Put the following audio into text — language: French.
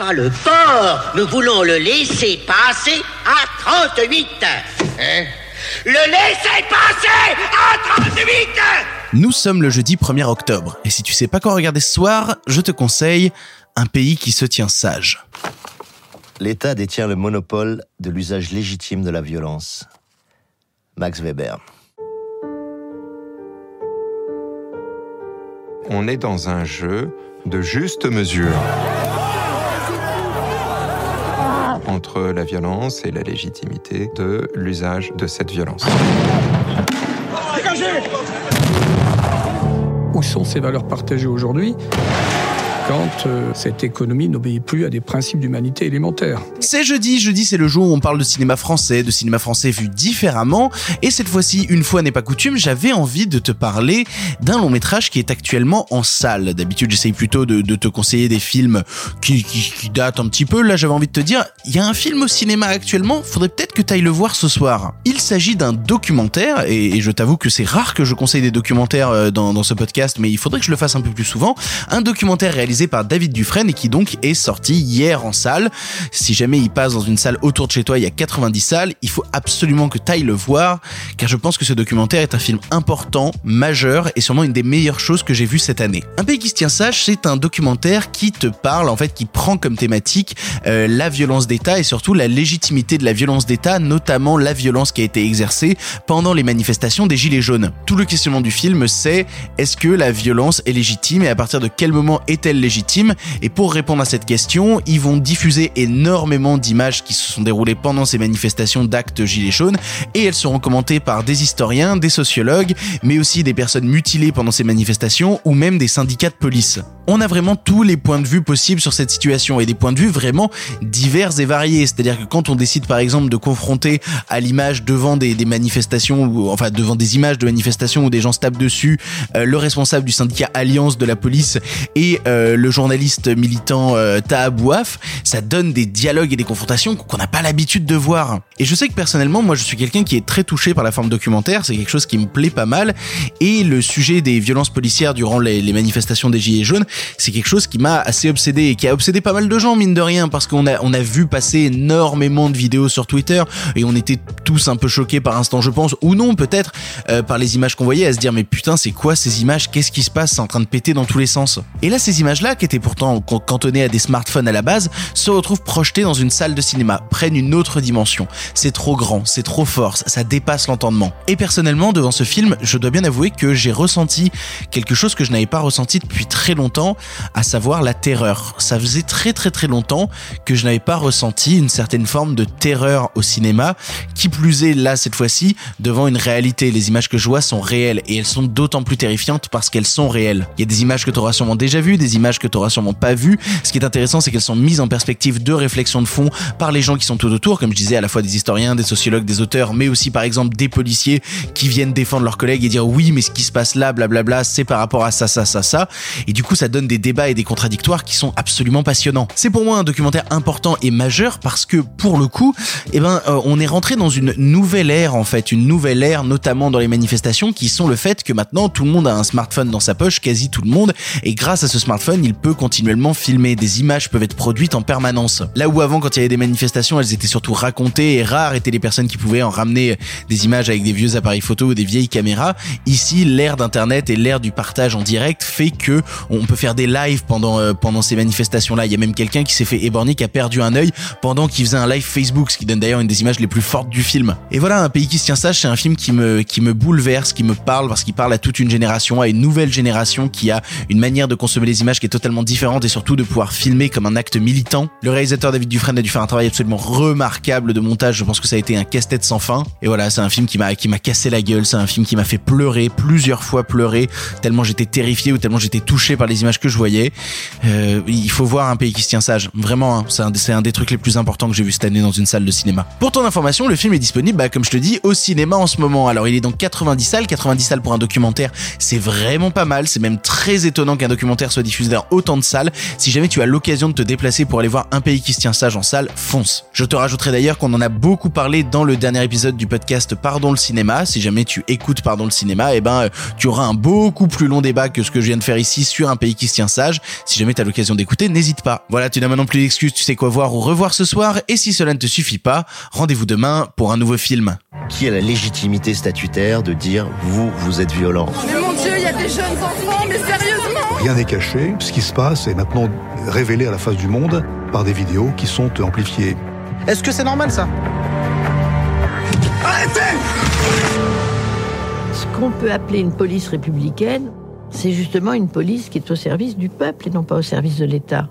Pas le port, nous voulons le laisser passer à 38. Hein? Le laisser passer à 38 Nous sommes le jeudi 1er octobre, et si tu sais pas quoi regarder ce soir, je te conseille Un pays qui se tient sage. L'État détient le monopole de l'usage légitime de la violence. Max Weber. On est dans un jeu de juste mesure entre la violence et la légitimité de l'usage de cette violence. Où sont ces valeurs partagées aujourd'hui? Quand euh, cette économie n'obéit plus à des principes d'humanité élémentaires C'est jeudi, jeudi c'est le jour où on parle de cinéma français, de cinéma français vu différemment, et cette fois-ci, une fois n'est pas coutume, j'avais envie de te parler d'un long métrage qui est actuellement en salle. D'habitude j'essaye plutôt de, te conseiller des films qui, datent un petit peu, là j'avais envie de te dire, il y a un film au cinéma actuellement, faudrait peut-être que tu ailles le voir ce soir. Il s'agit d'un documentaire, et, je t'avoue que c'est rare que je conseille des documentaires euh, dans, dans ce podcast, mais il faudrait que je le fasse un peu plus souvent, un documentaire réalisé par David Dufresne et qui donc est sorti hier en salle. Si jamais il passe dans une salle autour de chez toi, il y a 90 salles, il faut absolument que tu ailles le voir car je pense que ce documentaire est un film important, majeur et sûrement une des meilleures choses que j'ai vues cette année. Un pays qui se tient sage, c'est un documentaire qui te parle en fait qui prend comme thématique euh, la violence d'État et surtout la légitimité de la violence d'État, notamment la violence qui a été exercée pendant les manifestations des Gilets jaunes. Tout le questionnement du film, c'est est-ce que la violence est légitime et à partir de quel moment est-elle légitime et pour répondre à cette question, ils vont diffuser énormément d'images qui se sont déroulées pendant ces manifestations d'actes gilets jaunes et elles seront commentées par des historiens, des sociologues, mais aussi des personnes mutilées pendant ces manifestations ou même des syndicats de police. On a vraiment tous les points de vue possibles sur cette situation et des points de vue vraiment divers et variés. C'est-à-dire que quand on décide par exemple de confronter à l'image devant des, manifestations ou enfin devant des images de manifestations où des gens se tapent dessus, euh, le responsable du syndicat Alliance de la police et euh, le journaliste militant euh, Taha Bouaf, ça donne des dialogues et des confrontations qu'on n'a pas l'habitude de voir. Et je sais que personnellement, moi je suis quelqu'un qui est très touché par la forme documentaire, c'est quelque chose qui me plaît pas mal et le sujet des violences policières durant les manifestations des Gilets jaunes, c'est quelque chose qui m'a assez obsédé et qui a obsédé pas mal de gens mine de rien parce qu'on a on a vu passer énormément de vidéos sur Twitter et on était tous un peu choqués par instant je pense ou non peut-être euh, par les images qu'on voyait à se dire mais putain c'est quoi ces images? Qu'est-ce qui se passe? C'est en train de péter dans tous les sens. Et là ces images là qui étaient pourtant cantonnées à des smartphones à la base se retrouvent projetées dans une salle de cinéma prennent une autre dimension. C'est trop grand c'est trop fort ça dépasse l'entendement. Et personnellement devant ce film je dois bien avouer que j'ai ressenti quelque chose que je n'avais pas ressenti depuis très longtemps à savoir la terreur. Ça faisait très très très longtemps que je n'avais pas ressenti une certaine forme de terreur au cinéma, qui plus est là cette fois-ci devant une réalité. Les images que je vois sont réelles et elles sont d'autant plus terrifiantes parce qu'elles sont réelles. Il y a des images que tu auras sûrement déjà vues, des images que tu auras sûrement pas vues. Ce qui est intéressant, c'est qu'elles sont mises en perspective de réflexion de fond par les gens qui sont tout autour, comme je disais, à la fois des historiens, des sociologues, des auteurs, mais aussi par exemple des policiers qui viennent défendre leurs collègues et dire oui, mais ce qui se passe là, blablabla, c'est par rapport à ça, ça, ça, ça. Et du coup, ça donne des débats et des contradictoires qui sont absolument passionnants. C'est pour moi un documentaire important et majeur parce que pour le coup, eh ben, euh, on est rentré dans une nouvelle ère en fait, une nouvelle ère notamment dans les manifestations qui sont le fait que maintenant tout le monde a un smartphone dans sa poche, quasi tout le monde, et grâce à ce smartphone, il peut continuellement filmer. Des images peuvent être produites en permanence. Là où avant, quand il y avait des manifestations, elles étaient surtout racontées et rares étaient les personnes qui pouvaient en ramener des images avec des vieux appareils photo ou des vieilles caméras. Ici, l'ère d'internet et l'ère du partage en direct fait que on peut faire des live pendant euh, pendant ces manifestations là il y a même quelqu'un qui s'est fait éborgner qui a perdu un œil pendant qu'il faisait un live Facebook ce qui donne d'ailleurs une des images les plus fortes du film. Et voilà un pays qui se tient sage c'est un film qui me qui me bouleverse qui me parle parce qu'il parle à toute une génération à une nouvelle génération qui a une manière de consommer les images qui est totalement différente et surtout de pouvoir filmer comme un acte militant. Le réalisateur David Dufresne a dû faire un travail absolument remarquable de montage. Je pense que ça a été un casse-tête sans fin. Et voilà c'est un film qui m'a qui m'a cassé la gueule. C'est un film qui m'a fait pleurer plusieurs fois pleurer tellement j'étais terrifié ou tellement j'étais touché par les images que je voyais euh, il faut voir un pays qui se tient sage. Vraiment, hein, c'est un, des trucs les plus importants que j'ai vu cette année dans une salle de cinéma. Pour ton information, le film est disponible, bah, comme je te dis, au cinéma en ce moment. Alors, il est dans 90 salles. 90 salles pour un documentaire, c'est vraiment pas mal. C'est même très étonnant qu'un documentaire soit diffusé dans autant de salles. Si jamais tu as l'occasion de te déplacer pour aller voir un pays qui se tient sage en salle, fonce. Je te rajouterai d'ailleurs qu'on en a beaucoup parlé dans le dernier épisode du podcast Pardon le cinéma. Si jamais tu écoutes Pardon le cinéma, eh ben, tu auras un beaucoup plus long débat que ce que je viens de faire ici sur un pays qui qui se tient sage. Si jamais t'as l'occasion d'écouter, n'hésite pas. Voilà, tu n'as maintenant plus d'excuses, tu sais quoi voir ou revoir ce soir, et si cela ne te suffit pas, rendez-vous demain pour un nouveau film. Qui a la légitimité statutaire de dire vous, vous êtes violent? Mais mon Dieu, il y a des jeunes enfants, mais sérieusement? Rien n'est caché. Ce qui se passe est maintenant révélé à la face du monde par des vidéos qui sont amplifiées. Est-ce que c'est normal ça? Ce qu'on peut appeler une police républicaine, c'est justement une police qui est au service du peuple et non pas au service de l'État.